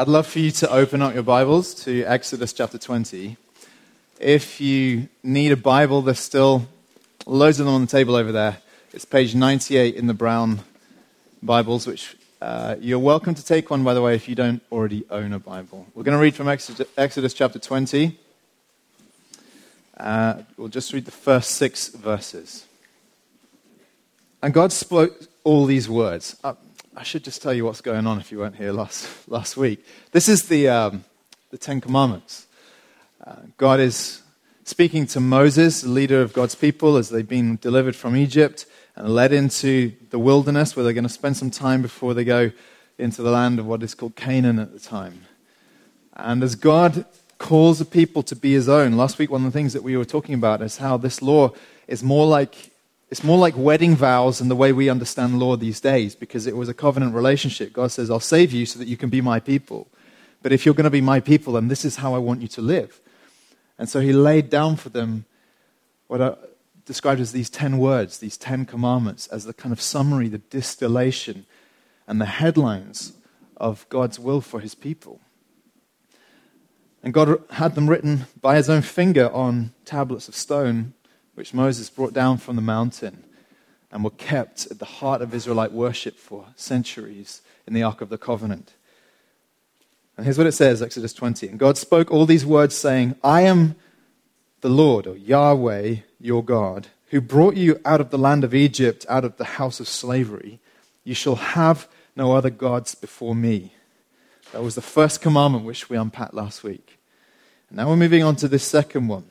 I'd love for you to open up your Bibles to Exodus chapter 20. If you need a Bible, there's still loads of them on the table over there. It's page 98 in the brown Bibles, which uh, you're welcome to take one, by the way, if you don't already own a Bible. We're going to read from Exodus, Exodus chapter 20. Uh, we'll just read the first six verses. And God spoke all these words. Uh, I should just tell you what's going on if you weren't here last, last week. This is the, um, the Ten Commandments. Uh, God is speaking to Moses, the leader of God's people, as they've been delivered from Egypt and led into the wilderness where they're going to spend some time before they go into the land of what is called Canaan at the time. And as God calls the people to be his own, last week one of the things that we were talking about is how this law is more like it's more like wedding vows in the way we understand law these days because it was a covenant relationship. God says, I'll save you so that you can be my people. But if you're going to be my people, then this is how I want you to live. And so he laid down for them what are described as these 10 words, these 10 commandments, as the kind of summary, the distillation, and the headlines of God's will for his people. And God had them written by his own finger on tablets of stone which Moses brought down from the mountain and were kept at the heart of Israelite worship for centuries in the Ark of the Covenant. And here's what it says Exodus 20. And God spoke all these words, saying, I am the Lord, or Yahweh, your God, who brought you out of the land of Egypt, out of the house of slavery. You shall have no other gods before me. That was the first commandment which we unpacked last week. And now we're moving on to this second one.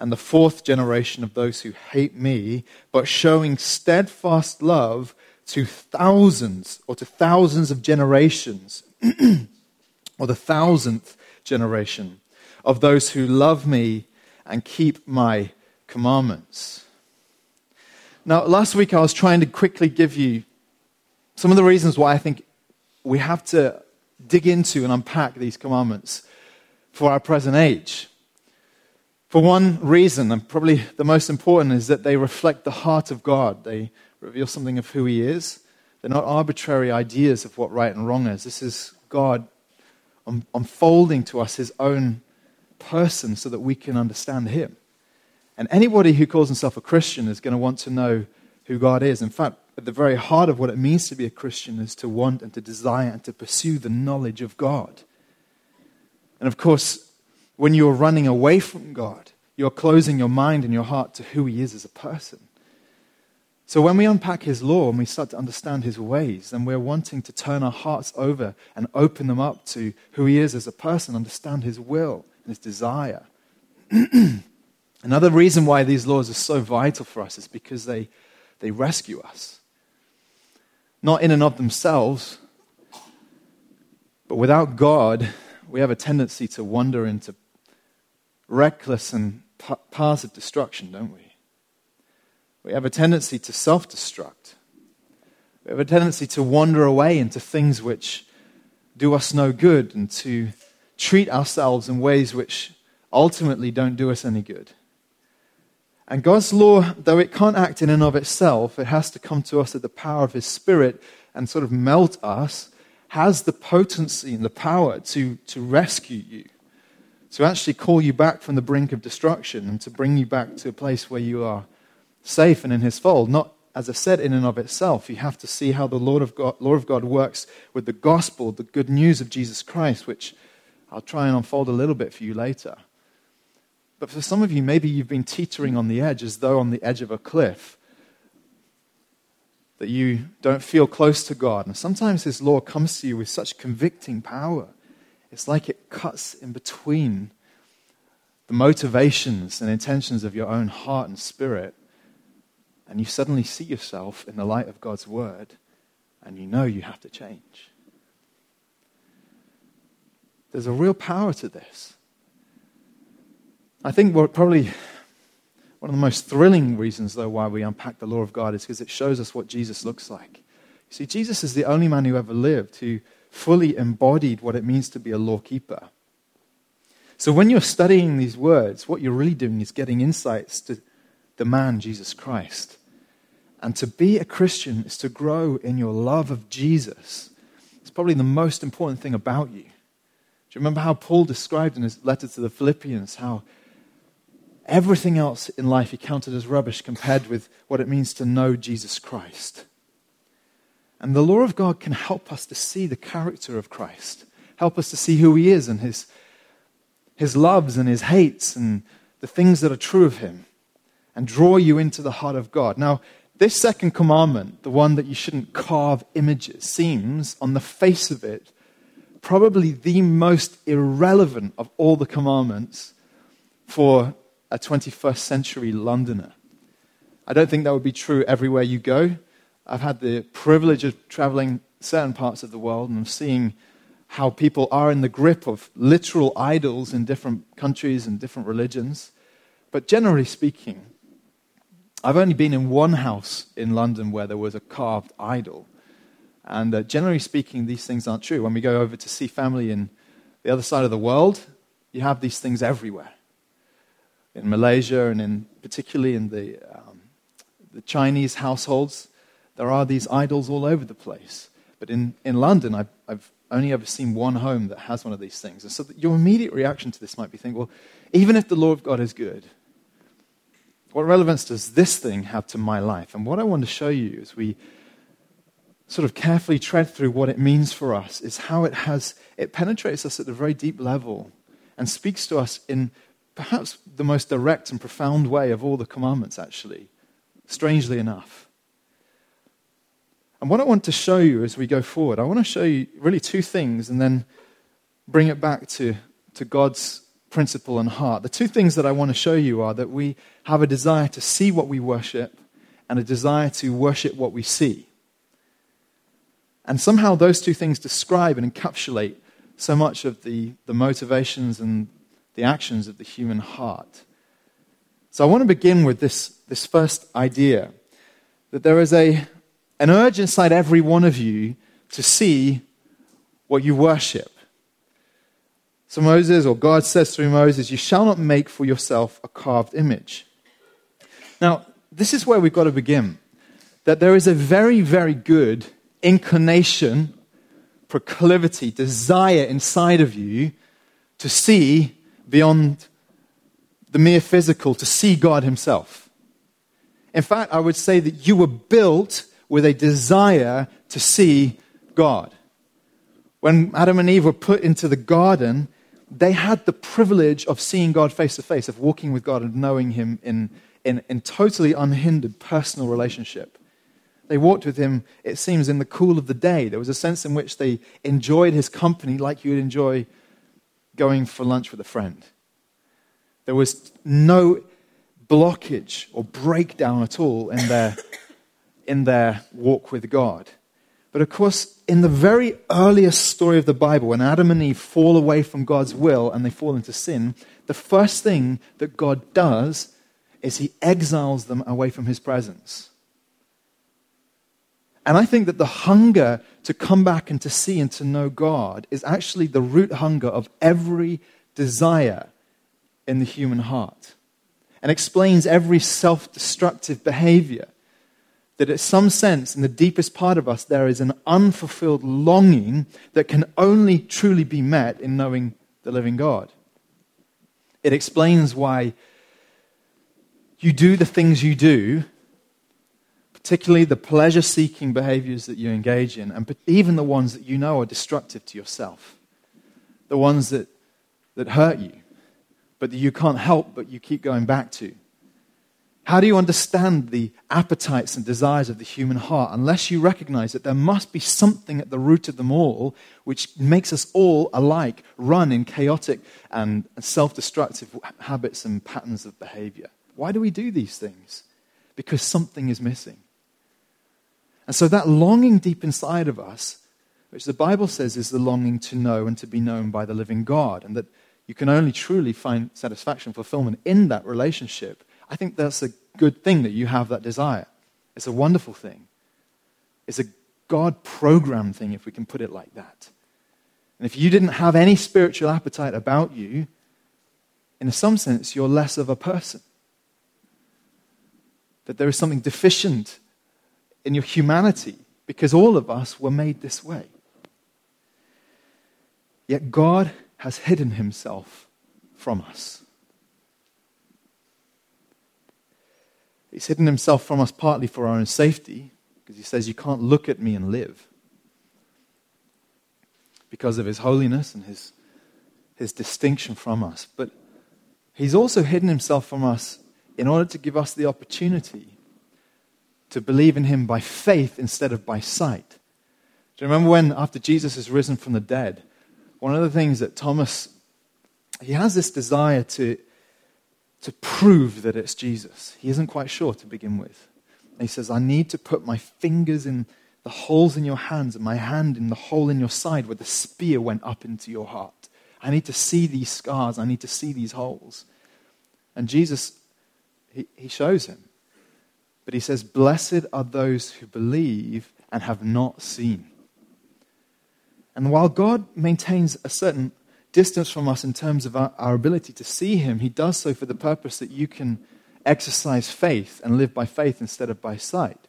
and the fourth generation of those who hate me, but showing steadfast love to thousands or to thousands of generations, or the thousandth generation of those who love me and keep my commandments. Now, last week I was trying to quickly give you some of the reasons why I think we have to dig into and unpack these commandments for our present age. For one reason, and probably the most important, is that they reflect the heart of God. They reveal something of who He is. They're not arbitrary ideas of what right and wrong is. This is God unfolding to us His own person so that we can understand Him. And anybody who calls himself a Christian is going to want to know who God is. In fact, at the very heart of what it means to be a Christian is to want and to desire and to pursue the knowledge of God. And of course, when you're running away from God, you're closing your mind and your heart to who He is as a person. So when we unpack His law and we start to understand His ways, then we're wanting to turn our hearts over and open them up to who He is as a person, understand His will and His desire. Another reason why these laws are so vital for us is because they, they rescue us. Not in and of themselves, but without God, we have a tendency to wander into reckless and paths of destruction, don't we? We have a tendency to self destruct. We have a tendency to wander away into things which do us no good and to treat ourselves in ways which ultimately don't do us any good. And God's law, though it can't act in and of itself, it has to come to us at the power of His Spirit and sort of melt us, has the potency and the power to, to rescue you to actually call you back from the brink of destruction and to bring you back to a place where you are safe and in his fold. Not, as I said, in and of itself. You have to see how the Lord of God, Lord of God works with the gospel, the good news of Jesus Christ, which I'll try and unfold a little bit for you later. But for some of you, maybe you've been teetering on the edge as though on the edge of a cliff. That you don't feel close to God. And sometimes His law comes to you with such convicting power it's like it cuts in between the motivations and intentions of your own heart and spirit, and you suddenly see yourself in the light of God's word, and you know you have to change. There's a real power to this. I think what probably one of the most thrilling reasons, though, why we unpack the law of God is because it shows us what Jesus looks like. You see, Jesus is the only man who ever lived who fully embodied what it means to be a lawkeeper. So when you're studying these words, what you're really doing is getting insights to the man, Jesus Christ. And to be a Christian is to grow in your love of Jesus. It's probably the most important thing about you. Do you remember how Paul described in his letter to the Philippians how everything else in life he counted as rubbish compared with what it means to know Jesus Christ? And the law of God can help us to see the character of Christ, help us to see who he is and his, his loves and his hates and the things that are true of him, and draw you into the heart of God. Now, this second commandment, the one that you shouldn't carve images, seems, on the face of it, probably the most irrelevant of all the commandments for a 21st century Londoner. I don't think that would be true everywhere you go. I've had the privilege of traveling certain parts of the world and seeing how people are in the grip of literal idols in different countries and different religions. But generally speaking, I've only been in one house in London where there was a carved idol. And uh, generally speaking, these things aren't true. When we go over to see family in the other side of the world, you have these things everywhere. In Malaysia and in, particularly in the, um, the Chinese households, there are these idols all over the place. But in, in London, I've, I've only ever seen one home that has one of these things. And so your immediate reaction to this might be think, well, even if the law of God is good, what relevance does this thing have to my life? And what I want to show you as we sort of carefully tread through what it means for us is how it has it penetrates us at a very deep level and speaks to us in perhaps the most direct and profound way of all the commandments actually strangely enough and what i want to show you as we go forward i want to show you really two things and then bring it back to, to god's principle and heart the two things that i want to show you are that we have a desire to see what we worship and a desire to worship what we see and somehow those two things describe and encapsulate so much of the, the motivations and the actions of the human heart. So I want to begin with this, this first idea that there is a, an urge inside every one of you to see what you worship. So Moses, or God says through Moses, You shall not make for yourself a carved image. Now, this is where we've got to begin. That there is a very, very good inclination, proclivity, desire inside of you to see beyond the mere physical, to see God Himself. In fact, I would say that you were built with a desire to see God. When Adam and Eve were put into the garden, they had the privilege of seeing God face to face, of walking with God and knowing Him in, in, in totally unhindered personal relationship. They walked with him, it seems, in the cool of the day. There was a sense in which they enjoyed his company like you would enjoy going for lunch with a friend. There was no blockage or breakdown at all in their, in their walk with God. But of course, in the very earliest story of the Bible, when Adam and Eve fall away from God's will and they fall into sin, the first thing that God does is he exiles them away from his presence. And I think that the hunger to come back and to see and to know God is actually the root hunger of every desire in the human heart and explains every self destructive behavior. That, in some sense, in the deepest part of us, there is an unfulfilled longing that can only truly be met in knowing the living God. It explains why you do the things you do particularly the pleasure seeking behaviors that you engage in, and even the ones that you know are destructive to yourself, the ones that, that hurt you, but that you can't help but you keep going back to. How do you understand the appetites and desires of the human heart unless you recognize that there must be something at the root of them all which makes us all alike run in chaotic and self destructive habits and patterns of behavior? Why do we do these things? Because something is missing. And so that longing deep inside of us, which the Bible says is the longing to know and to be known by the living God, and that you can only truly find satisfaction, fulfillment in that relationship, I think that's a good thing that you have that desire. It's a wonderful thing. It's a God programmed thing, if we can put it like that. And if you didn't have any spiritual appetite about you, in some sense, you're less of a person. That there is something deficient in your humanity because all of us were made this way. Yet God has hidden himself from us. He's hidden himself from us partly for our own safety, because he says, You can't look at me and live. Because of his holiness and his, his distinction from us. But he's also hidden himself from us in order to give us the opportunity to believe in him by faith instead of by sight. Do you remember when, after Jesus is risen from the dead, one of the things that Thomas, he has this desire to, to prove that it's Jesus. He isn't quite sure to begin with. And he says, I need to put my fingers in the holes in your hands and my hand in the hole in your side where the spear went up into your heart. I need to see these scars. I need to see these holes. And Jesus, he, he shows him. But he says, Blessed are those who believe and have not seen. And while God maintains a certain distance from us in terms of our, our, ability to see Him, He does so for the purpose that you can exercise faith and live by faith instead of by sight.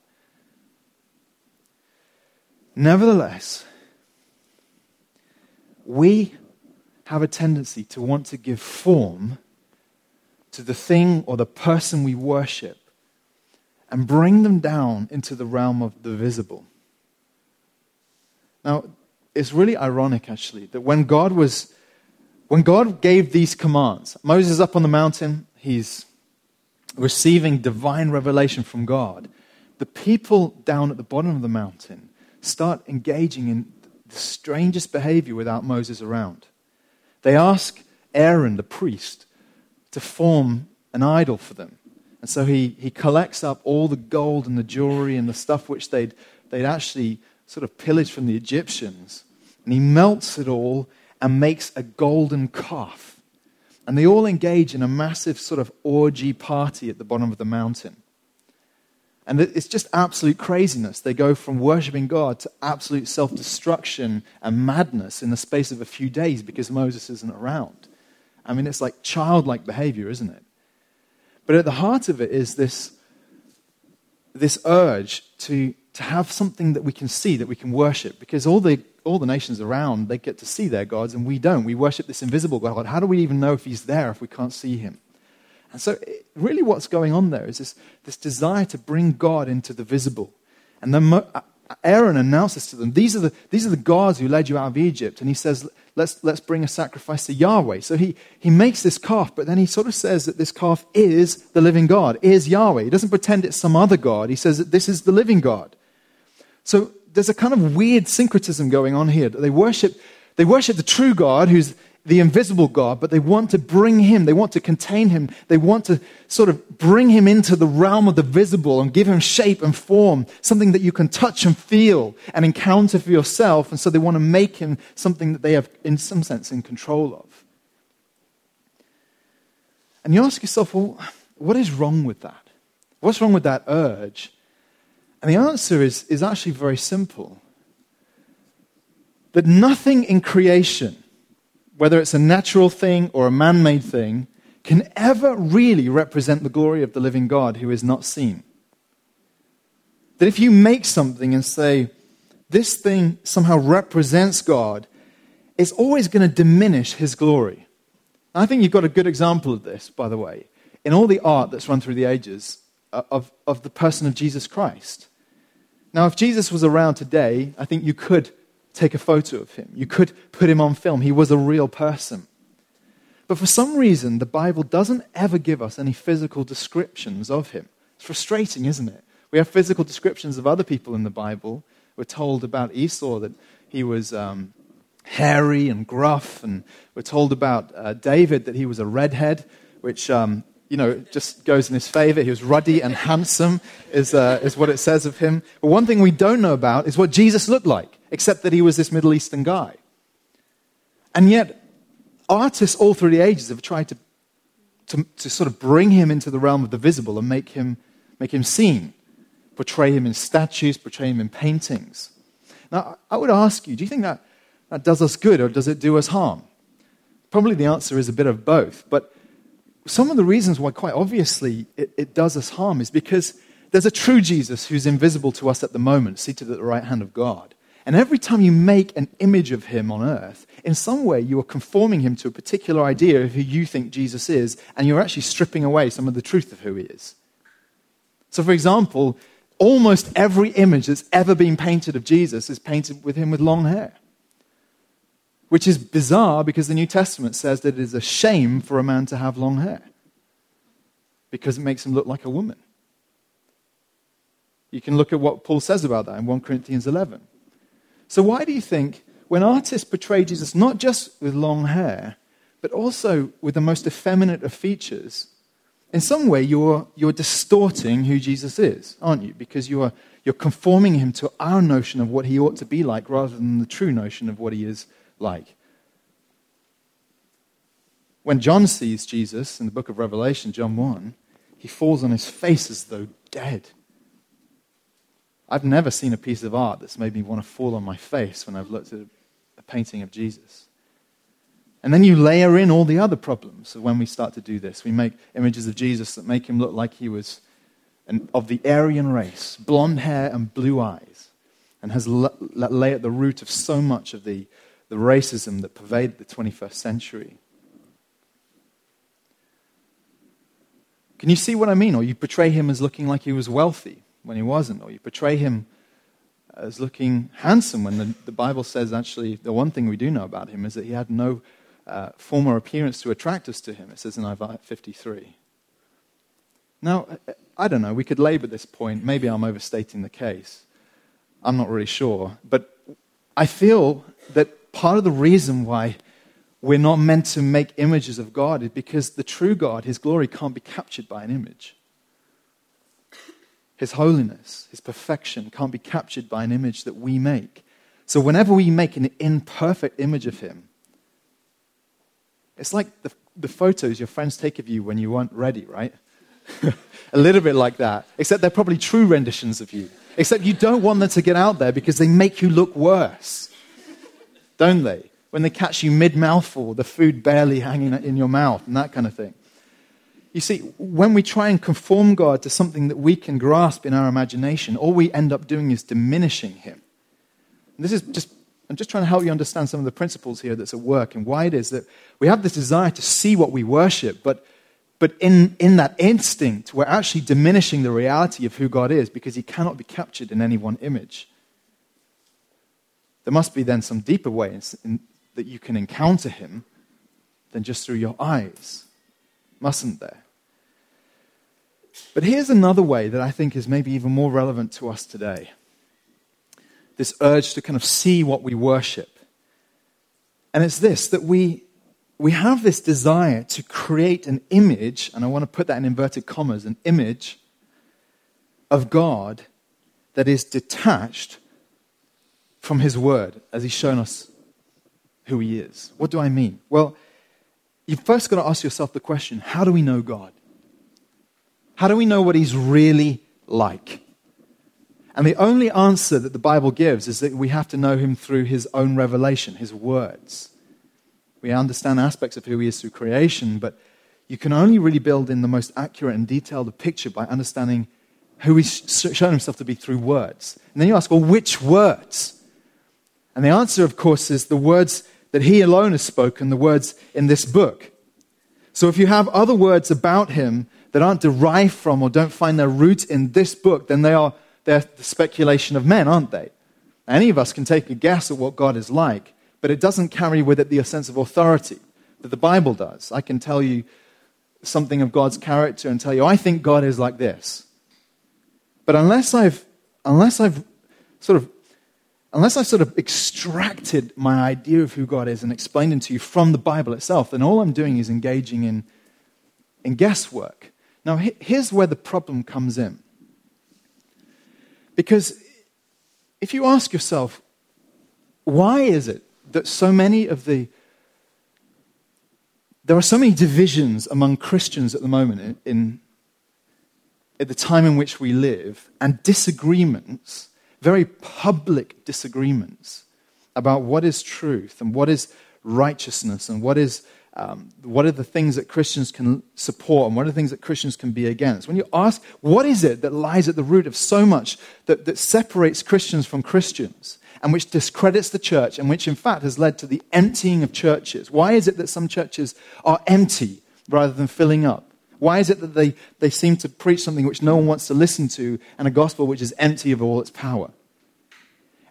Nevertheless, we have a tendency to want to give form to the thing or the person we worship and bring them down into the realm of the visible. Now, it's really ironic, actually, that when God was, when God gave these commands, Moses up on the mountain, he's receiving divine revelation from God. The people down at the bottom of the mountain start engaging in the strangest behavior without Moses around. They ask Aaron, the priest, to form an idol for them. And so he, he collects up all the gold and the jewelry and the stuff which they'd, they'd actually sort of pillaged from the Egyptians. And he melts it all and makes a golden calf. And they all engage in a massive sort of orgy party at the bottom of the mountain. And it's just absolute craziness. They go from worshiping God to absolute self destruction and madness in the space of a few days because Moses isn't around. I mean, it's like childlike behavior, isn't it? But at the heart of it is this, this urge to, to have something that we can see, that we can worship. Because all the, all the nations around, they get to see their gods, and we don't. We worship this invisible God. How do we even know if he's there if we can't see him? And so, it, really, what's going on there is this, this desire to bring God into the visible. And then uh, Aaron announces to them, these are, the, these are the gods who led you out of Egypt. And he says, let's, let's bring a sacrifice to Yahweh. So he, he makes this calf, but then he sort of says that this calf is the living God, is Yahweh. He doesn't pretend it's some other God. He says that this is the living God. So there's a kind of weird syncretism going on here. They worship, they worship the true God, who's the invisible God, but they want to bring him, they want to contain him, they want to sort of bring him into the realm of the visible and give him shape and form, something that you can touch and feel and encounter for yourself. And so they want to make him something that they have, in some sense, in control of. And you ask yourself, well, what is wrong with that? What's wrong with that urge? And the answer is, is actually very simple that nothing in creation whether it's a natural thing or a man made thing, can ever really represent the glory of the living God who is not seen. That if you make something and say, this thing somehow represents God, it's always going to diminish his glory. I think you've got a good example of this, by the way, in all the art that's run through the ages uh, of, of the person of Jesus Christ. Now, if Jesus was around today, I think you could take a photo of him. You could put him on film. He was a real person. But for some reason, the Bible doesn't ever give us any physical descriptions of him. It's frustrating, isn't it? We have physical descriptions of other people in the Bible. We're told about Esau that he was um, hairy and gruff, and we're told about uh, David that he was a redhead, which um, you know, just goes in his favor. He was ruddy and handsome, is, uh, is what it says of him. But one thing we don't know about is what Jesus looked like, except that he was this Middle Eastern guy. And yet, artists all through the ages have tried to, to, to sort of bring him into the realm of the visible and make him, make him seen, portray him in statues, portray him in paintings. Now, I would ask you, do you think that, that does us good or does it do us harm? Probably the answer is a bit of both. But some of the reasons why, quite obviously, it, it does us harm is because there's a true Jesus who's invisible to us at the moment, seated at the right hand of God. And every time you make an image of him on earth, in some way you are conforming him to a particular idea of who you think Jesus is, and you're actually stripping away some of the truth of who he is. So, for example, almost every image that's ever been painted of Jesus is painted with him with long hair. Which is bizarre because the New Testament says that it is a shame for a man to have long hair because it makes him look like a woman. You can look at what Paul says about that in 1 Corinthians 11. So, why do you think when artists portray Jesus not just with long hair, but also with the most effeminate of features, in some way you're, you're distorting who Jesus is, aren't you? Because you are, you're conforming him to our notion of what he ought to be like rather than the true notion of what he is like. When John sees Jesus in the book of Revelation, John 1, he falls on his face as though dead. I've never seen a piece of art that's made me want to fall on my face when I've looked at a painting of Jesus. And then you layer in all the other problems so when we start to do this. We make images of Jesus that make him look like he was an, of the Aryan race, blonde hair and blue eyes, and has lay at the root of so much of the, the racism that pervaded the 21st century. Can you see what I mean? Or you portray him as looking like he was wealthy when he wasn't, or you portray him as looking handsome when the, the Bible says actually the one thing we do know about him is that he had no uh, appearance to attract us to him. It says in Isaiah 53. Now, I don't know, we could labor this point. Maybe I'm overstating the case. I'm not really sure. But I feel that part of the reason why we're not meant to make images of God is because the true God, his glory, can't be captured by an image. His holiness, His perfection can't be captured by an image that we make. So whenever we make an imperfect image of Him, it's like the, the photos your friends take of you when you weren't ready, right? a little bit like that, except they're probably true renditions of you. Except you don't want them to get out there because they make you look worse, don't they? When they catch you mid mouthful, the food barely hanging in your mouth, and that kind of thing. You see, when we try and conform God to something that we can grasp in our imagination, all we end up doing is diminishing Him. And this is just, I'm just trying to help you understand some of the principles here that's at work and why it is that we have this desire to see what we worship, but, but in, in that instinct, we're actually diminishing the reality of who God is because He cannot be captured in any one image. There must be then some deeper way in, in, that you can encounter Him than just through your eyes mustn't there? But here's another way that I think is maybe even more relevant to us today this urge to kind of see what we worship. And it's this that we, we have this desire to create an image, and I want to put that in inverted commas an image of God that is detached from His Word as He's shown us who He is. What do I mean? Well, you've first got to ask yourself the question how do we know God? How do we know what He's really like? And the only answer that the Bible gives is that we have to know Him through His own revelation, His words. We understand aspects of who He is through creation, but you can only really build in the most accurate and detailed picture by understanding who He's shown Himself to be through words. And then you ask, well, which words? And the answer, of course, is the words that he alone has spoken, the words in this book. So if you have other words about him that aren't derived from or don't find their root in this book, then they are they're the speculation of men, aren't they? Any of us can take a guess at what God is like, but it doesn't carry with it the sense of authority that the Bible does. I can tell you something of God's character and tell you, I think God is like this. But unless I've, unless I've sort of unless I've sort of extracted my idea of who God is and explained it to you from the Bible itself, then all I'm doing is engaging in, in guesswork. Now, here's where the problem comes in. Because if you ask yourself, why is it that so many of the there are so many divisions among Christians at the moment in, in at the time in which we live, and disagreements, very public disagreements about what is truth and what is righteousness and what is um, what are the things that Christians can support and what are the things that Christians can be against? When you ask, what is it that lies at the root of so much that, that separates Christians from Christians and which discredits the church and which, in fact, has led to the emptying of churches? Why is it that some churches are empty rather than filling up? Why is it that they, they seem to preach something which no one wants to listen to and a gospel which is empty of all its power?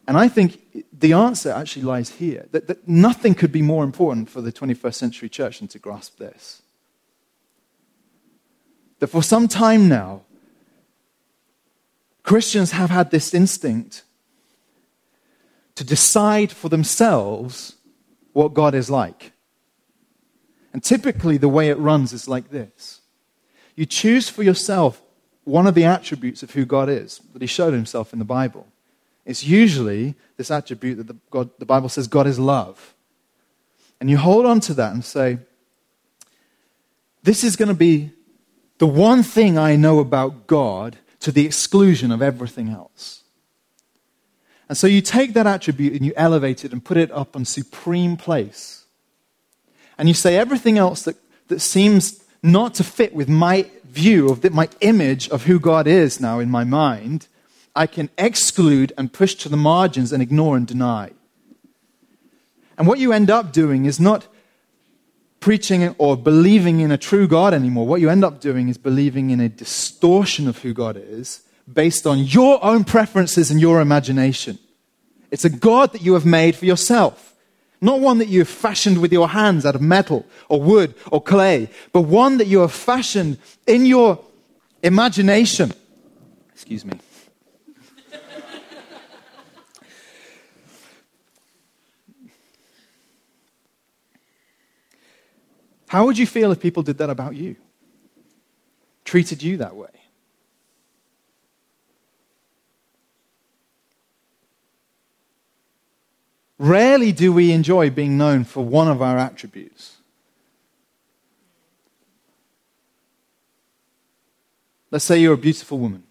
And I think the answer actually lies here that, that nothing could be more important for the 21st century church than to grasp this. That for some time now, Christians have had this instinct to decide for themselves what God is like. And typically, the way it runs is like this you choose for yourself one of the attributes of who God is, that He showed Himself in the Bible. It's usually this attribute that the, God, the Bible says God is love. And you hold on to that and say, This is going to be the one thing I know about God to the exclusion of everything else. And so you take that attribute and you elevate it and put it up on supreme place. And you say everything else that, that seems not to fit with my view of the, my image of who God is now in my mind I can exclude and push to the margins and ignore and deny. And what you end up doing is not preaching or believing in a true God anymore. What you end up doing is believing in a distortion of who God is based on your own preferences and your imagination. It's a God that you have made for yourself. Not one that you have fashioned with your hands out of metal or wood or clay, but one that you have fashioned in your imagination. Excuse me. How would you feel if people did that about you? Treated you that way? Rarely do we enjoy being known for one of our attributes. Let's say you're a beautiful woman.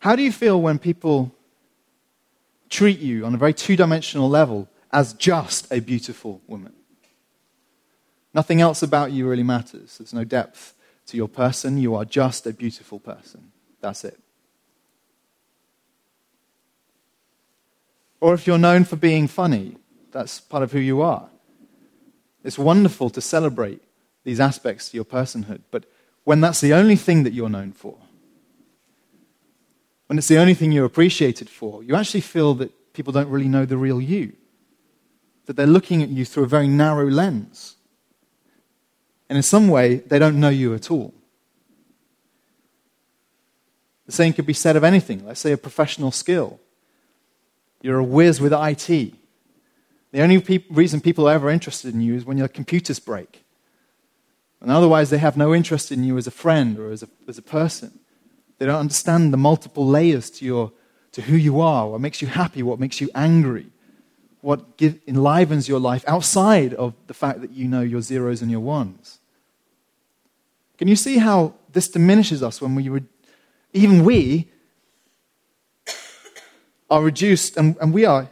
How do you feel when people treat you on a very two dimensional level as just a beautiful woman. Nothing else about you really matters. There's no depth to your person. You are just a beautiful person. That's it. Or if you're known for being funny, that's part of who you are. It's wonderful to celebrate these aspects to your personhood, but when that's the only thing that you're known for, when it's the only thing you're appreciated for, you actually feel that people don't really know the real you that they're looking at you through a very narrow lens. And in some way, they don't know you at all. The same could be said of anything. Let's say a professional skill. You're a whiz with IT. The only pe- reason people are ever interested in you is when your computers break. And otherwise, they have no interest in you as a friend or as a, as a person. They don't understand the multiple layers to, your, to who you are, what makes you happy, what makes you angry, what give, enlivens your life outside of the fact that you know your zeros and your ones. Can you see how this diminishes us when we, even we, are reduced, and, and we are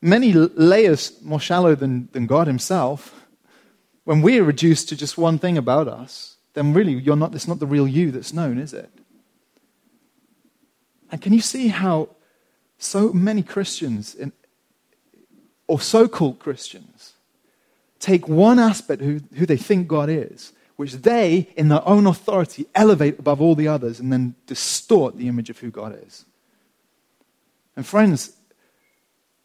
many layers more shallow than, than God Himself. When we are reduced to just one thing about us, then really you're not, it's not the real you that's known, is it? And can you see how so many Christians, in, or so called Christians, take one aspect who, who they think God is, which they, in their own authority, elevate above all the others and then distort the image of who God is. And friends,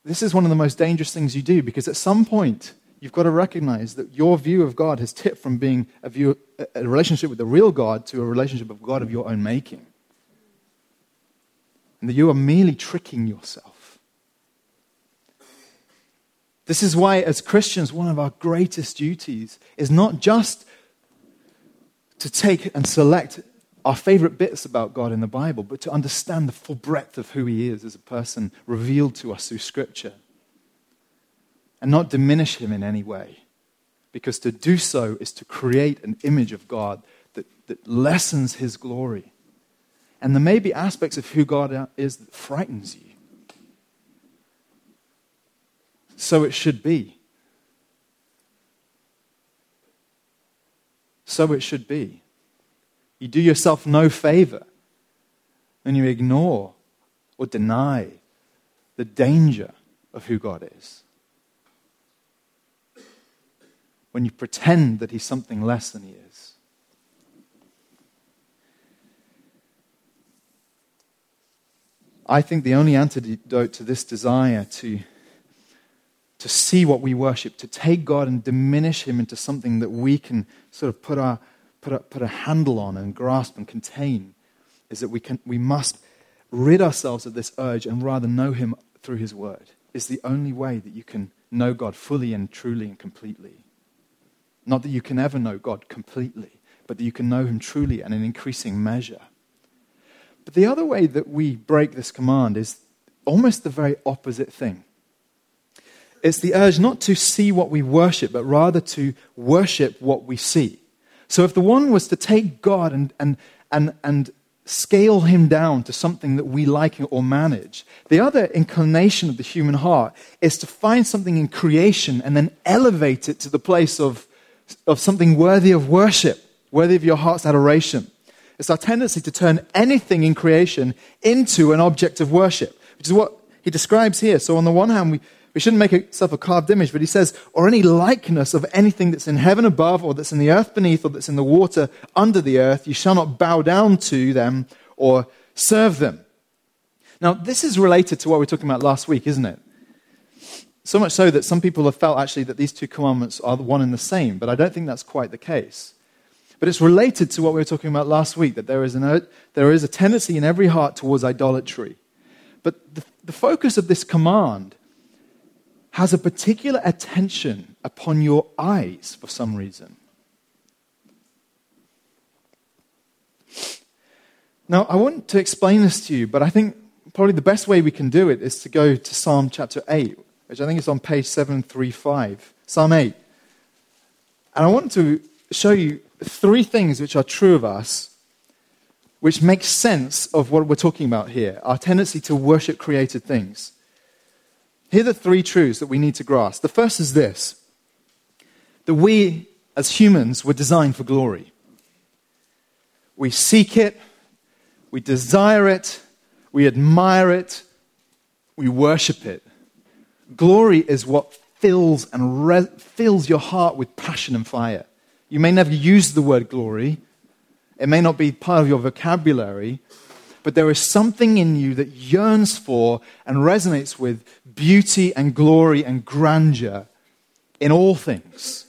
this is one of the most dangerous things you do because at some point, you've got to recognize that your view of God has tipped from being a, view, a relationship with the real God to a relationship of God of your own making and that you are merely tricking yourself. This is why, as Christians, one of our greatest duties is not just to take and select our favorite bits about God in the Bible, but to understand the full breadth of who He is as a person revealed to us through Scripture. and not diminish him in any way. Because to do so is to create an image of God that, that lessens his glory. And there may be aspects of who God is that frightens you. So it should be. So it should be. You do yourself no favor and you ignore or deny the danger of who God is. When you pretend that He's something less than He is. I think the only antidote to this desire to, to see what we worship, to take God and diminish Him into something that we can sort of put, our, put, a, put a handle on and grasp and contain, is that we, can, we must rid ourselves of this urge and rather know Him through His Word. Is the only way that you can know God fully and truly and completely. Not that you can ever know God completely, but that you can know Him truly and in increasing measure. But the other way that we break this command is almost the very opposite thing. It's the urge not to see what we worship, but rather to worship what we see. So if the one was to take God and, and, and, and scale him down to something that we like or manage. The other inclination of the human heart is to find something in creation and then elevate it to the place of, of something worthy of worship, worthy of your heart's adoration. It's our tendency to turn anything in creation into an object of worship, which is what he describes here. So, on the one hand, we, we shouldn't make ourselves a carved image, but he says, or any likeness of anything that's in heaven above, or that's in the earth beneath, or that's in the water under the earth, you shall not bow down to them or serve them. Now, this is related to what we were talking about last week, isn't it? So much so that some people have felt actually that these two commandments are one and the same, but I don't think that's quite the case. But it's related to what we were talking about last week that there is, an, there is a tendency in every heart towards idolatry. But the, the focus of this command has a particular attention upon your eyes for some reason. Now, I want to explain this to you, but I think probably the best way we can do it is to go to Psalm chapter 8, which I think is on page 735. Psalm 8. And I want to show you three things which are true of us, which make sense of what we're talking about here our tendency to worship created things. Here are the three truths that we need to grasp. The first is this that we, as humans, were designed for glory. We seek it, we desire it, we admire it, we worship it. Glory is what fills and re- fills your heart with passion and fire. You may never use the word glory, it may not be part of your vocabulary, but there is something in you that yearns for and resonates with beauty and glory and grandeur in all things.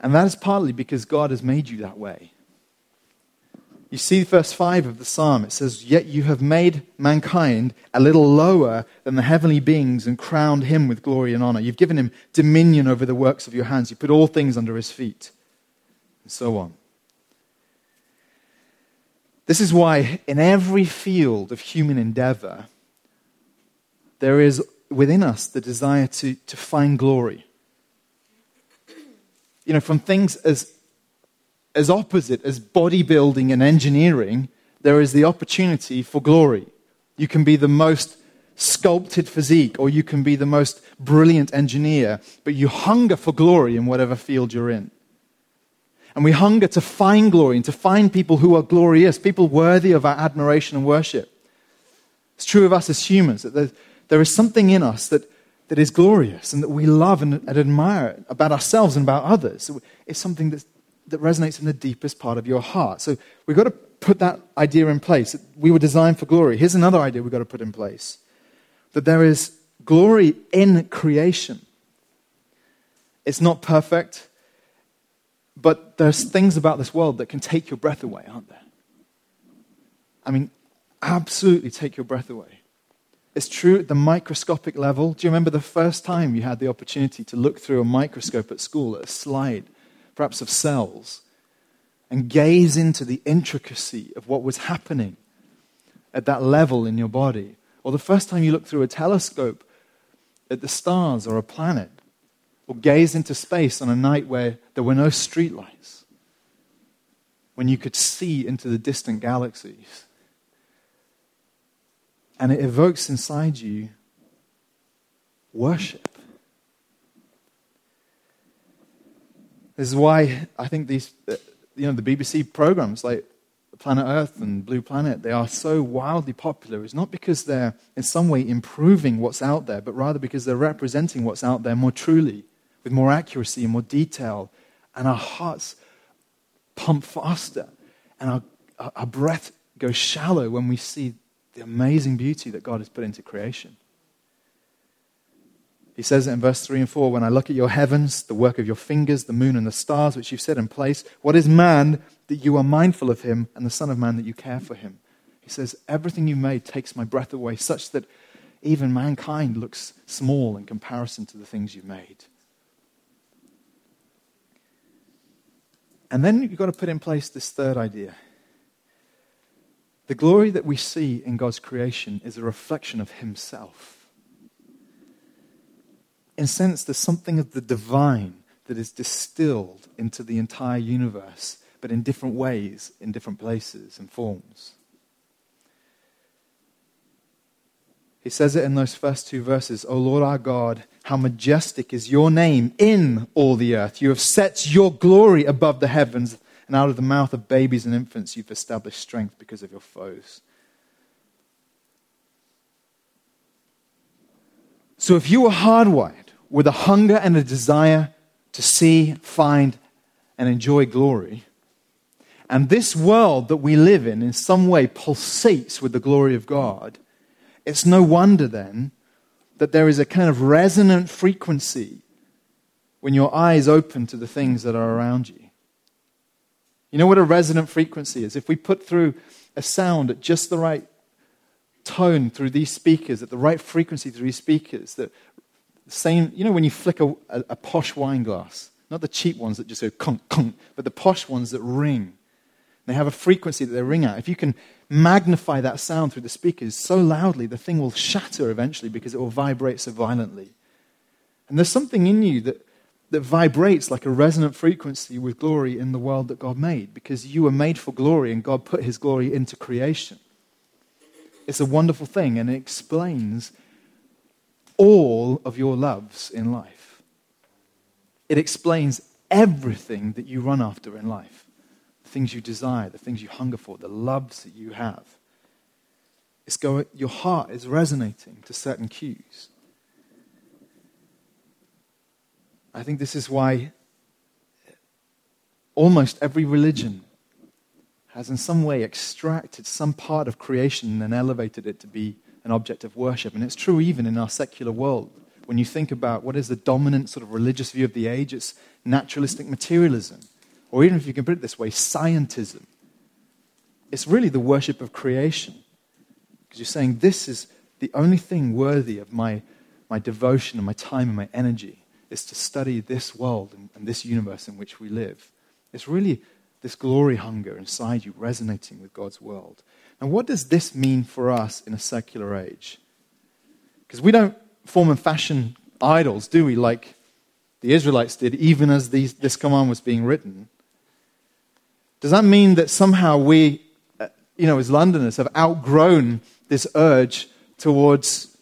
And that is partly because God has made you that way. You see verse 5 of the psalm. It says, Yet you have made mankind a little lower than the heavenly beings and crowned him with glory and honor. You've given him dominion over the works of your hands. You put all things under his feet. And so on. This is why, in every field of human endeavor, there is within us the desire to, to find glory. You know, from things as, as opposite as bodybuilding and engineering, there is the opportunity for glory. You can be the most sculpted physique, or you can be the most brilliant engineer, but you hunger for glory in whatever field you're in. And we hunger to find glory and to find people who are glorious, people worthy of our admiration and worship. It's true of us as humans that there is something in us that, that is glorious and that we love and, and admire about ourselves and about others. It's something that, that resonates in the deepest part of your heart. So we've got to put that idea in place. We were designed for glory. Here's another idea we've got to put in place that there is glory in creation. It's not perfect. But there's things about this world that can take your breath away, aren't there? I mean, absolutely take your breath away. It's true at the microscopic level. Do you remember the first time you had the opportunity to look through a microscope at school at a slide, perhaps of cells, and gaze into the intricacy of what was happening at that level in your body? or the first time you looked through a telescope at the stars or a planet, or gazed into space on a night where there were no streetlights, when you could see into the distant galaxies. And it evokes inside you worship. This is why I think these, uh, you know, the BBC programs like Planet Earth and Blue Planet, they are so wildly popular It's not because they're in some way improving what's out there, but rather because they're representing what's out there more truly, with more accuracy and more detail. And our hearts pump faster, and our, our breath goes shallow when we see the amazing beauty that God has put into creation. He says it in verse 3 and 4 When I look at your heavens, the work of your fingers, the moon and the stars which you've set in place, what is man that you are mindful of him, and the Son of Man that you care for him? He says, Everything you made takes my breath away, such that even mankind looks small in comparison to the things you've made. And then you've got to put in place this third idea. The glory that we see in God's creation is a reflection of Himself in a sense, there's something of the divine that is distilled into the entire universe, but in different ways, in different places and forms. He says it in those first two verses O Lord our God, how majestic is your name in all the earth. You have set your glory above the heavens, and out of the mouth of babies and infants you've established strength because of your foes. So if you were hardwired, with a hunger and a desire to see, find, and enjoy glory. And this world that we live in, in some way, pulsates with the glory of God. It's no wonder then that there is a kind of resonant frequency when your eyes open to the things that are around you. You know what a resonant frequency is? If we put through a sound at just the right tone through these speakers, at the right frequency through these speakers, that same, you know, when you flick a, a, a posh wine glass, not the cheap ones that just go conk, conk, but the posh ones that ring. They have a frequency that they ring at. If you can magnify that sound through the speakers so loudly, the thing will shatter eventually because it will vibrate so violently. And there's something in you that, that vibrates like a resonant frequency with glory in the world that God made because you were made for glory and God put his glory into creation. It's a wonderful thing and it explains all of your loves in life. It explains everything that you run after in life things you desire, the things you hunger for, the loves that you have. It's going, your heart is resonating to certain cues. I think this is why almost every religion has, in some way, extracted some part of creation and elevated it to be an object of worship. And it's true even in our secular world. When you think about what is the dominant sort of religious view of the age, it's naturalistic materialism. Or even if you can put it this way, scientism. It's really the worship of creation. Because you're saying, this is the only thing worthy of my, my devotion and my time and my energy is to study this world and, and this universe in which we live. It's really this glory hunger inside you resonating with God's world. And what does this mean for us in a secular age? Because we don't form and fashion idols, do we, like the Israelites did, even as these, this command was being written? Does that mean that somehow we, uh, you know, as Londoners, have outgrown this urge towards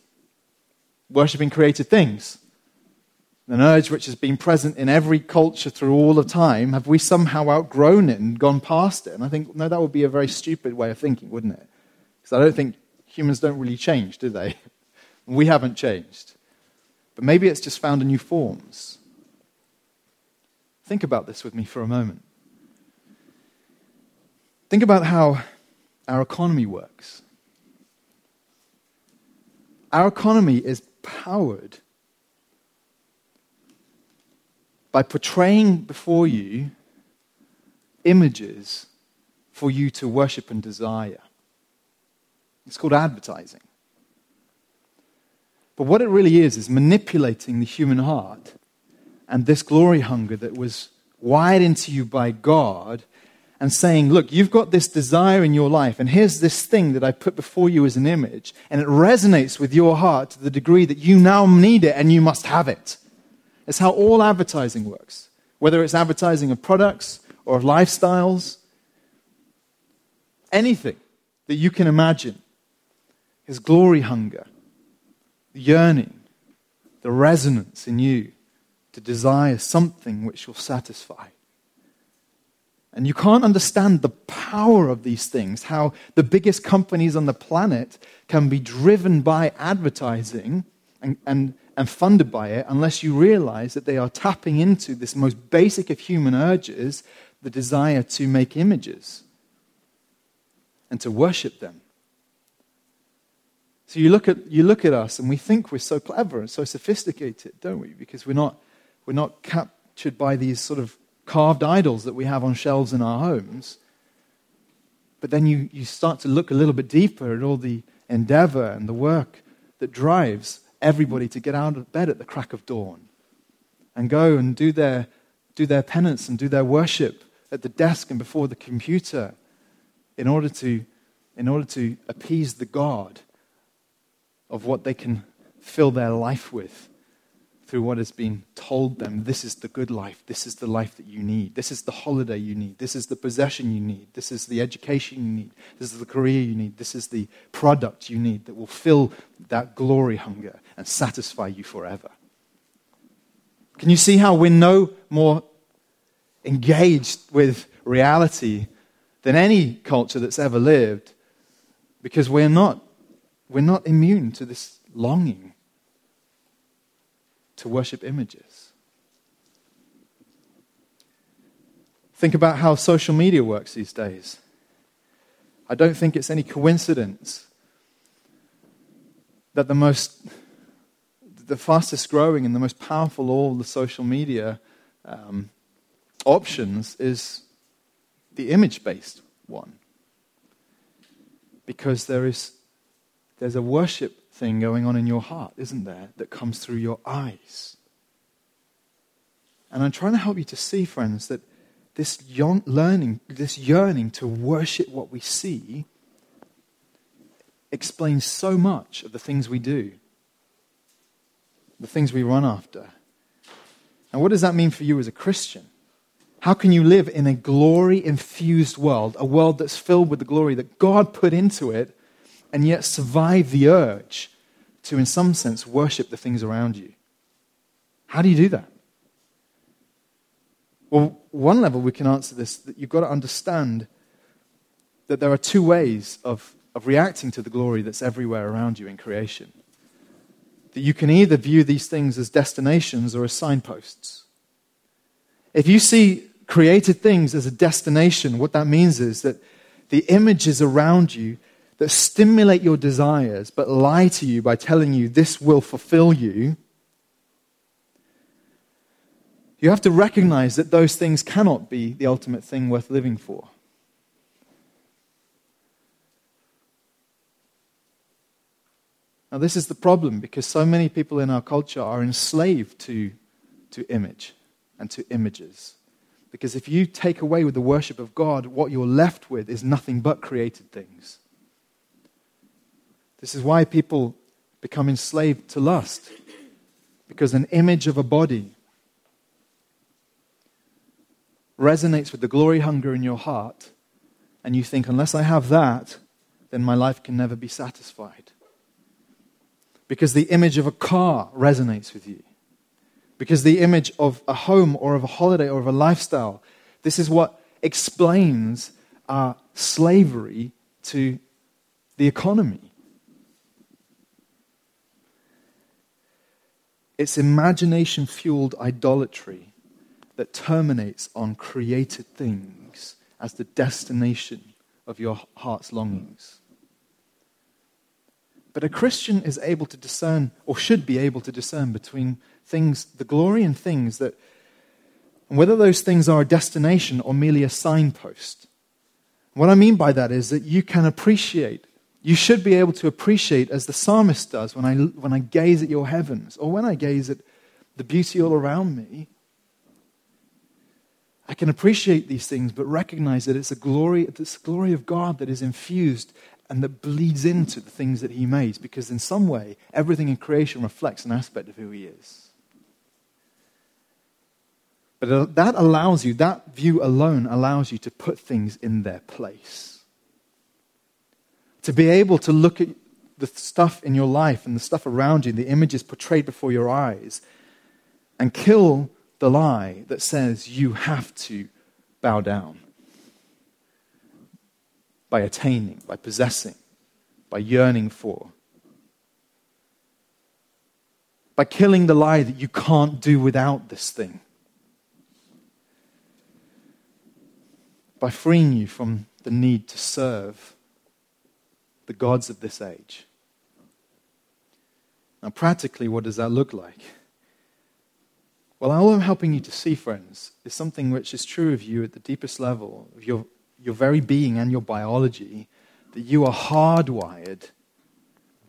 worshipping created things? An urge which has been present in every culture through all of time. Have we somehow outgrown it and gone past it? And I think, no, that would be a very stupid way of thinking, wouldn't it? Because I don't think humans don't really change, do they? we haven't changed. But maybe it's just found in new forms. Think about this with me for a moment. Think about how our economy works. Our economy is powered by portraying before you images for you to worship and desire. It's called advertising. But what it really is, is manipulating the human heart and this glory hunger that was wired into you by God and saying, Look, you've got this desire in your life, and here's this thing that I put before you as an image, and it resonates with your heart to the degree that you now need it and you must have it. It's how all advertising works, whether it's advertising of products or of lifestyles, anything that you can imagine is glory hunger, the yearning, the resonance in you to desire something which will satisfy. And you can't understand the power of these things, how the biggest companies on the planet can be driven by advertising and, and, and funded by it unless you realize that they are tapping into this most basic of human urges, the desire to make images and to worship them. So you look at, you look at us and we think we're so clever and so sophisticated, don't we? Because we're not, we're not captured by these sort of carved idols that we have on shelves in our homes. But then you, you start to look a little bit deeper at all the endeavor and the work that drives everybody to get out of bed at the crack of dawn and go and do their, do their penance and do their worship at the desk and before the computer in order to, in order to appease the God of what they can fill their life with through what has been told them. This is the good life. This is the life that you need. This is the holiday you need. This is the possession you need. This is the education you need. This is the career you need. This is the product you need that will fill that glory hunger and satisfy you forever. Can you see how we're no more engaged with reality than any culture that's ever lived? Because we're not, we're not immune to this longing to worship images. Think about how social media works these days. I don't think it's any coincidence that the most, the fastest growing and the most powerful of all the social media um, options is the image based one. Because there is, there's a worship thing going on in your heart, isn't there, that comes through your eyes. And I'm trying to help you to see, friends, that this learning, this yearning to worship what we see explains so much of the things we do, the things we run after. And what does that mean for you as a Christian? How can you live in a glory infused world, a world that's filled with the glory that God put into it, and yet survive the urge to, in some sense, worship the things around you. How do you do that? Well, one level we can answer this that you've got to understand that there are two ways of, of reacting to the glory that's everywhere around you in creation. That you can either view these things as destinations or as signposts. If you see created things as a destination, what that means is that the images around you that stimulate your desires but lie to you by telling you this will fulfill you, you have to recognize that those things cannot be the ultimate thing worth living for. Now, this is the problem because so many people in our culture are enslaved to, to image and to images. Because if you take away with the worship of God, what you're left with is nothing but created things. This is why people become enslaved to lust, because an image of a body resonates with the glory hunger in your heart, and you think, unless I have that, then my life can never be satisfied. Because the image of a car resonates with you. Because the image of a home or of a holiday or of a lifestyle, this is what explains our slavery to the economy. It's imagination fueled idolatry that terminates on created things as the destination of your heart's longings. But a Christian is able to discern, or should be able to discern, between things, the glory and things that, and whether those things are a destination or merely a signpost. What I mean by that is that you can appreciate you should be able to appreciate, as the psalmist does, when I, when I gaze at your heavens or when I gaze at the beauty all around me. I can appreciate these things, but recognize that it's a glory, it's the glory of God that is infused and that bleeds into the things that He made, because in some way, everything in creation reflects an aspect of who He is. But that allows you, that view alone allows you to put things in their place. To be able to look at the stuff in your life and the stuff around you, the images portrayed before your eyes, and kill the lie that says you have to bow down by attaining, by possessing, by yearning for. By killing the lie that you can't do without this thing. By freeing you from the need to serve the gods of this age. Now, practically, what does that look like? Well, all I'm helping you to see, friends, is something which is true of you at the deepest level of your, your very being and your biology that you are hardwired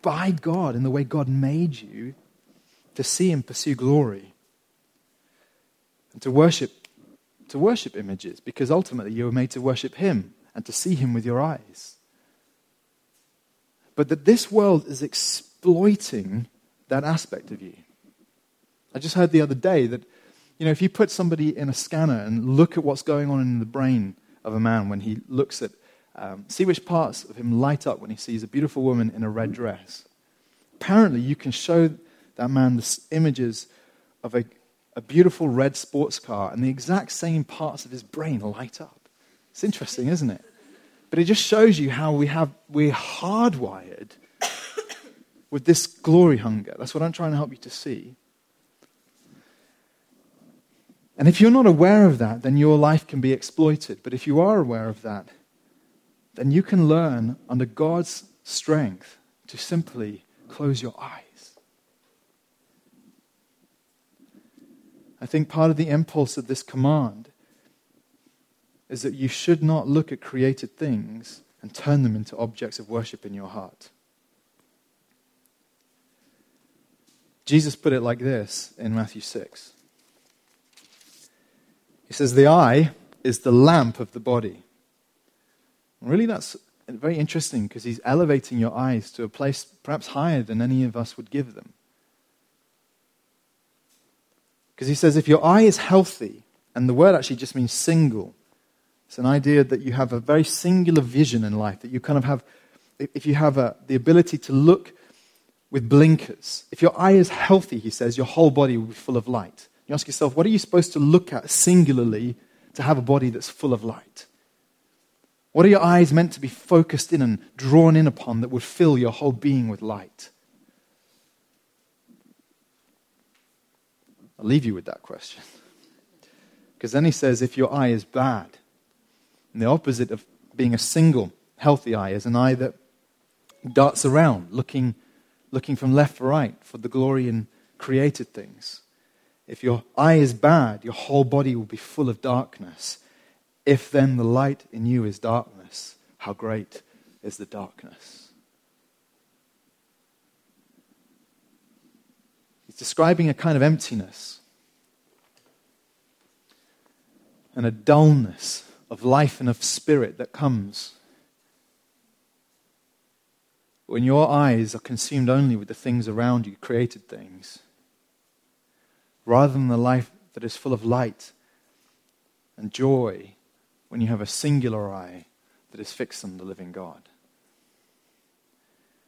by God in the way God made you to see and pursue glory and to worship to worship images because ultimately you were made to worship him and to see him with your eyes but that this world is exploiting that aspect of you I just heard the other day that, you know, if you put somebody in a scanner and look at what's going on in the brain of a man when he looks at, um, see which parts of him light up when he sees a beautiful woman in a red dress. Apparently, you can show that man the images of a, a beautiful red sports car, and the exact same parts of his brain light up. It's interesting, isn't it? But it just shows you how we have, we're hardwired with this glory hunger. That's what I'm trying to help you to see. And if you're not aware of that, then your life can be exploited. But if you are aware of that, then you can learn under God's strength to simply close your eyes. I think part of the impulse of this command is that you should not look at created things and turn them into objects of worship in your heart. Jesus put it like this in Matthew 6. He says, The eye is the lamp of the body. Really, that's very interesting because he's elevating your eyes to a place perhaps higher than any of us would give them. Because he says, if your eye is healthy, and the word actually just means single, it's an idea that you have a very singular vision in life, that you kind of have, if you have a, the ability to look with blinkers, if your eye is healthy, he says, your whole body will be full of light. You ask yourself, what are you supposed to look at singularly to have a body that's full of light? What are your eyes meant to be focused in and drawn in upon that would fill your whole being with light? I'll leave you with that question. Because then he says, if your eye is bad, and the opposite of being a single, healthy eye is an eye that darts around, looking, looking from left to right for the glory in created things. If your eye is bad, your whole body will be full of darkness. If then the light in you is darkness, how great is the darkness? He's describing a kind of emptiness and a dullness of life and of spirit that comes when your eyes are consumed only with the things around you, created things rather than the life that is full of light and joy when you have a singular eye that is fixed on the living God.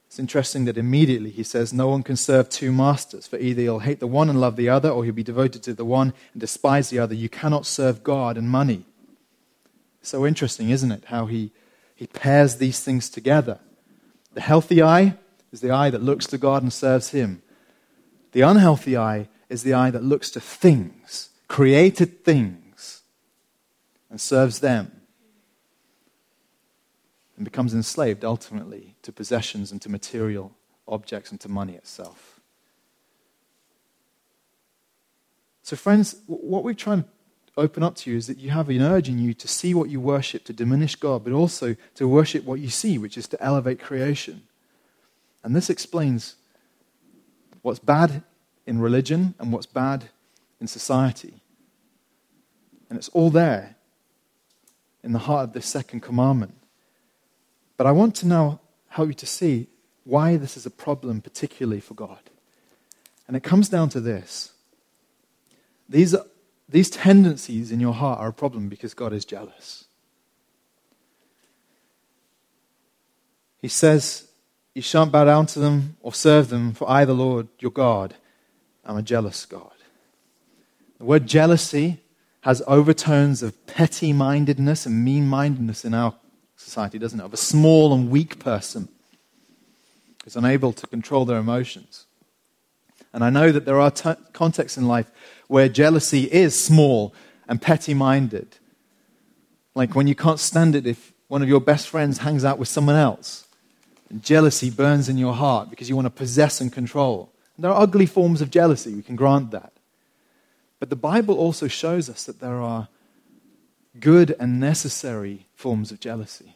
It's interesting that immediately he says, No one can serve two masters, for either he'll hate the one and love the other, or he'll be devoted to the one and despise the other. You cannot serve God and money. So interesting, isn't it? How he, he pairs these things together. The healthy eye is the eye that looks to God and serves him. The unhealthy eye is the eye that looks to things, created things, and serves them. And becomes enslaved ultimately to possessions and to material objects and to money itself. So, friends, what we're trying to open up to you is that you have an urge in you to see what you worship, to diminish God, but also to worship what you see, which is to elevate creation. And this explains what's bad in religion and what's bad in society. And it's all there in the heart of this second commandment. But I want to now help you to see why this is a problem, particularly for God. And it comes down to this these, these tendencies in your heart are a problem because God is jealous. He says, You shan't bow down to them or serve them, for I, the Lord your God, am a jealous God. The word jealousy has overtones of petty mindedness and mean mindedness in our society, doesn't it? Of a small and weak person who's unable to control their emotions. And I know that there are t- contexts in life where jealousy is small and petty minded. Like when you can't stand it if one of your best friends hangs out with someone else. And jealousy burns in your heart because you want to possess and control. And there are ugly forms of jealousy, we can grant that. But the Bible also shows us that there are good and necessary forms of jealousy.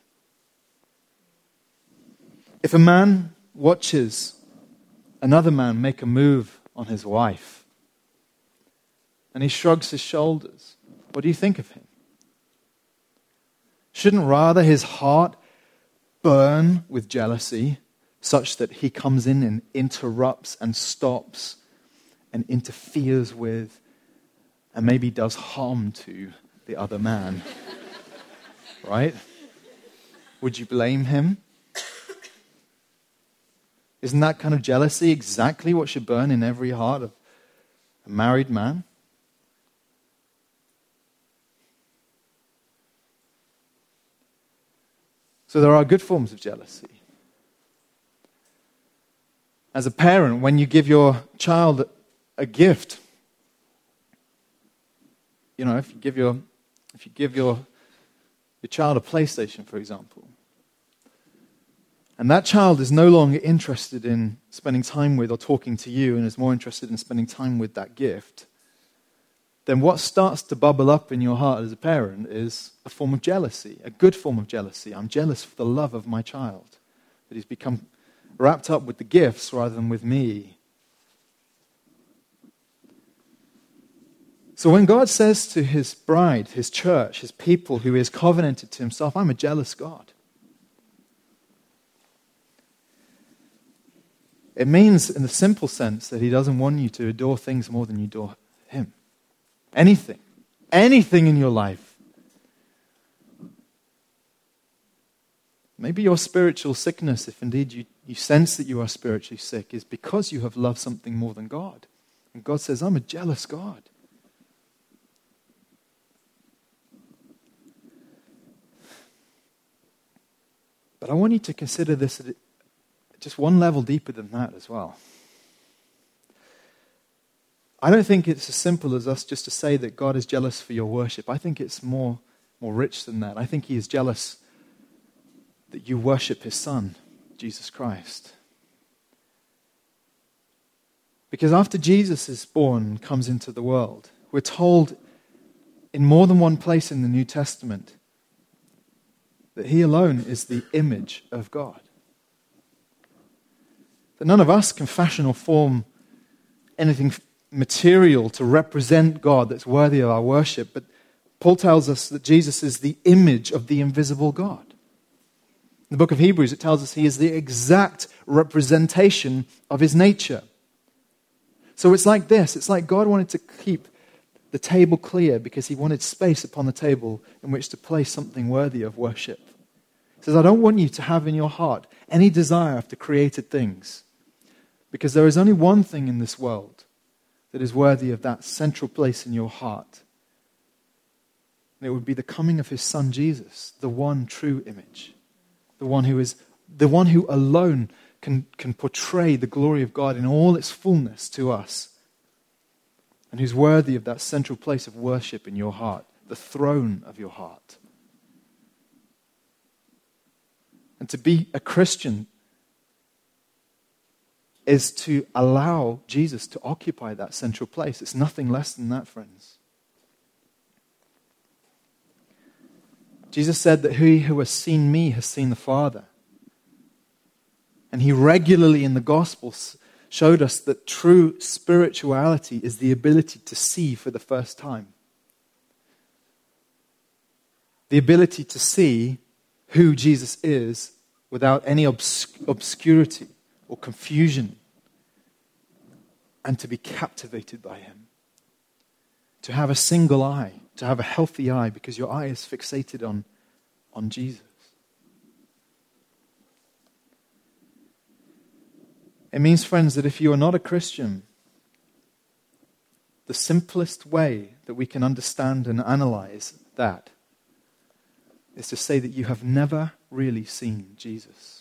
If a man watches another man make a move on his wife and he shrugs his shoulders, what do you think of him? Shouldn't rather his heart burn with jealousy such that he comes in and interrupts and stops and interferes with and maybe does harm to the other man. right? Would you blame him? Isn't that kind of jealousy exactly what should burn in every heart of a married man? So there are good forms of jealousy. As a parent, when you give your child a gift, you know, if you give your, if you give your, your child a PlayStation, for example, and that child is no longer interested in spending time with or talking to you and is more interested in spending time with that gift, then what starts to bubble up in your heart as a parent is a form of jealousy, a good form of jealousy. I'm jealous for the love of my child, that he's become wrapped up with the gifts rather than with me. So when God says to his bride, his church, his people who he has covenanted to himself, I'm a jealous God. It means, in the simple sense, that he doesn't want you to adore things more than you adore him. Anything. Anything in your life. Maybe your spiritual sickness, if indeed you, you sense that you are spiritually sick, is because you have loved something more than God. And God says, I'm a jealous God. But I want you to consider this just one level deeper than that as well. I don't think it's as simple as us just to say that God is jealous for your worship. I think it's more, more rich than that. I think He is jealous that you worship His Son, Jesus Christ. Because after Jesus is born, comes into the world, we're told in more than one place in the New Testament that he alone is the image of God. That none of us can fashion or form anything material to represent God that's worthy of our worship, but Paul tells us that Jesus is the image of the invisible God. In the book of Hebrews, it tells us he is the exact representation of his nature. So it's like this it's like God wanted to keep the table clear because he wanted space upon the table in which to place something worthy of worship. He says, I don't want you to have in your heart any desire after created things because there is only one thing in this world that is worthy of that central place in your heart. And it would be the coming of his son Jesus, the one true image, the one who is the one who alone can, can portray the glory of God in all its fullness to us and who's worthy of that central place of worship in your heart, the throne of your heart. And to be a Christian is to allow Jesus to occupy that central place. It's nothing less than that, friends. Jesus said that he who has seen me has seen the Father. And he regularly in the Gospels showed us that true spirituality is the ability to see for the first time. the ability to see who Jesus is without any obs- obscurity or confusion, and to be captivated by Him. To have a single eye, to have a healthy eye, because your eye is fixated on, on Jesus. It means, friends, that if you are not a Christian, the simplest way that we can understand and analyze that is to say that you have never really seen Jesus.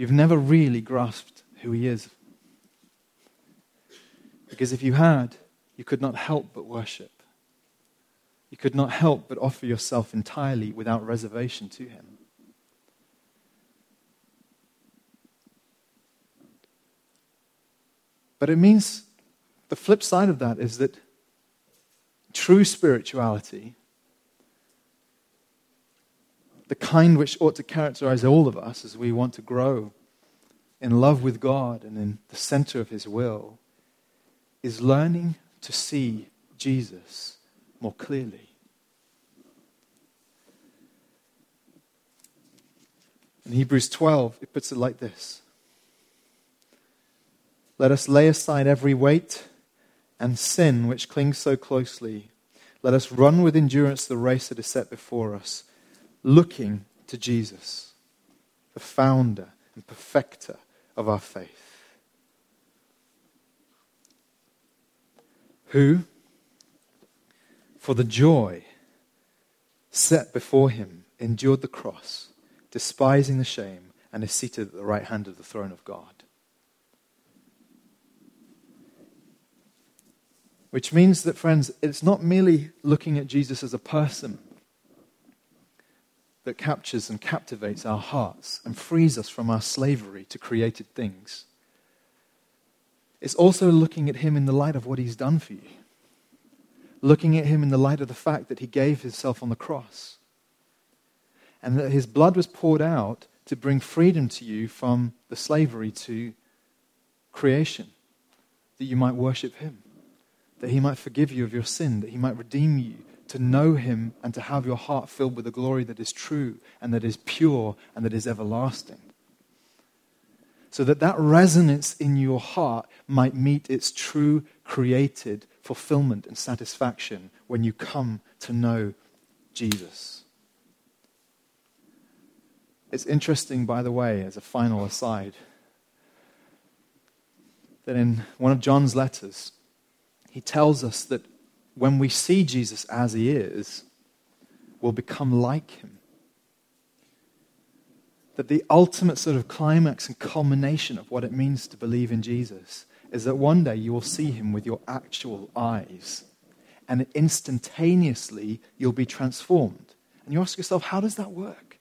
You've never really grasped who he is. Because if you had, you could not help but worship. You could not help but offer yourself entirely without reservation to him. But it means the flip side of that is that true spirituality, the kind which ought to characterize all of us as we want to grow in love with God and in the center of His will, is learning to see Jesus more clearly. In Hebrews 12, it puts it like this Let us lay aside every weight and sin which clings so closely. Let us run with endurance the race that is set before us, looking to Jesus, the founder and perfecter of our faith, who, for the joy set before him, endured the cross, despising the shame, and is seated at the right hand of the throne of God. Which means that, friends, it's not merely looking at Jesus as a person that captures and captivates our hearts and frees us from our slavery to created things. It's also looking at him in the light of what he's done for you. Looking at him in the light of the fact that he gave himself on the cross. And that his blood was poured out to bring freedom to you from the slavery to creation, that you might worship him that he might forgive you of your sin, that he might redeem you, to know him and to have your heart filled with a glory that is true and that is pure and that is everlasting. So that that resonance in your heart might meet its true created fulfillment and satisfaction when you come to know Jesus. It's interesting, by the way, as a final aside, that in one of John's letters, he tells us that when we see Jesus as he is, we'll become like him. That the ultimate sort of climax and culmination of what it means to believe in Jesus is that one day you will see him with your actual eyes, and instantaneously you'll be transformed. And you ask yourself, how does that work?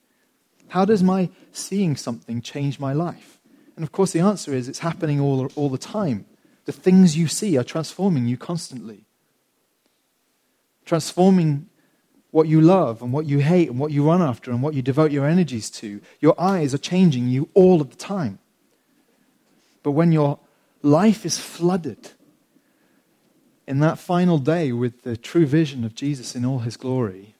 How does my seeing something change my life? And of course, the answer is it's happening all, all the time. The things you see are transforming you constantly, transforming what you love and what you hate and what you run after and what you devote your energies to. Your eyes are changing you all of the time. But when your life is flooded in that final day with the true vision of Jesus in all his glory,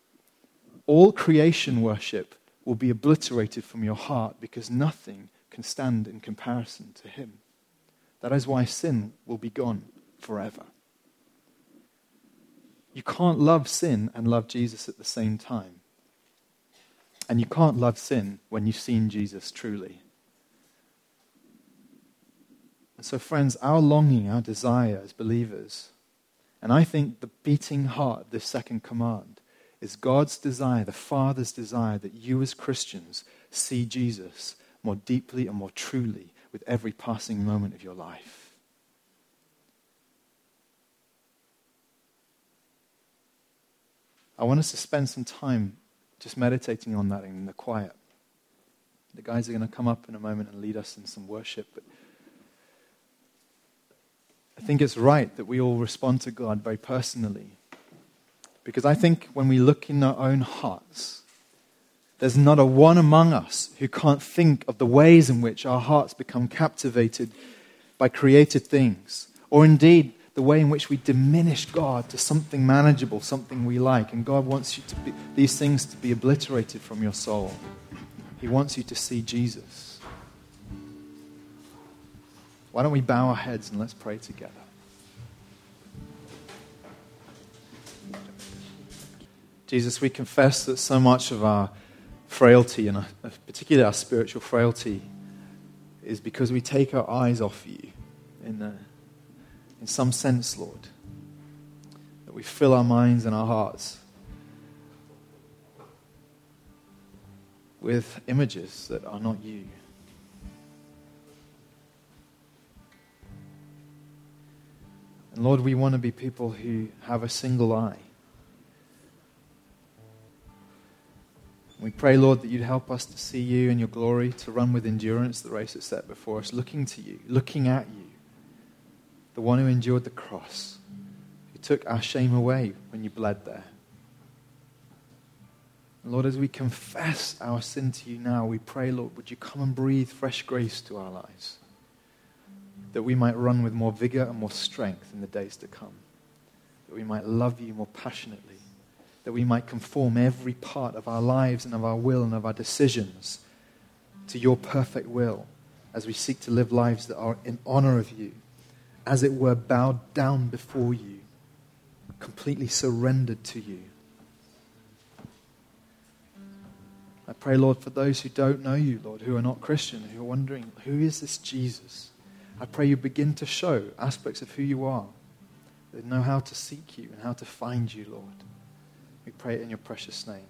all creation worship will be obliterated from your heart because nothing can stand in comparison to him. That is why sin will be gone forever. You can't love sin and love Jesus at the same time. And you can't love sin when you've seen Jesus truly. And so, friends, our longing, our desire as believers, and I think the beating heart of this second command is God's desire, the Father's desire, that you as Christians see Jesus more deeply and more truly with every passing moment of your life. I want us to spend some time just meditating on that in the quiet. The guys are going to come up in a moment and lead us in some worship, but I think it's right that we all respond to God very personally. Because I think when we look in our own hearts, there's not a one among us who can't think of the ways in which our hearts become captivated by created things, or indeed the the way in which we diminish God to something manageable, something we like. And God wants you to be, these things to be obliterated from your soul. He wants you to see Jesus. Why don't we bow our heads and let's pray together? Jesus, we confess that so much of our frailty, and uh, particularly our spiritual frailty, is because we take our eyes off you in, a, in some sense, Lord. That we fill our minds and our hearts with images that are not you. And Lord, we want to be people who have a single eye We pray, Lord, that you'd help us to see you and your glory, to run with endurance the race that's set before us, looking to you, looking at you, the one who endured the cross, who took our shame away when you bled there. Lord, as we confess our sin to you now, we pray, Lord, would you come and breathe fresh grace to our lives, that we might run with more vigor and more strength in the days to come, that we might love you more passionately that we might conform every part of our lives and of our will and of our decisions to your perfect will as we seek to live lives that are in honor of you, as it were, bowed down before you, completely surrendered to you. I pray, Lord, for those who don't know you, Lord, who are not Christian, who are wondering, who is this Jesus? I pray you begin to show aspects of who you are. They know how to seek you and how to find you, Lord. We pray it in your precious name.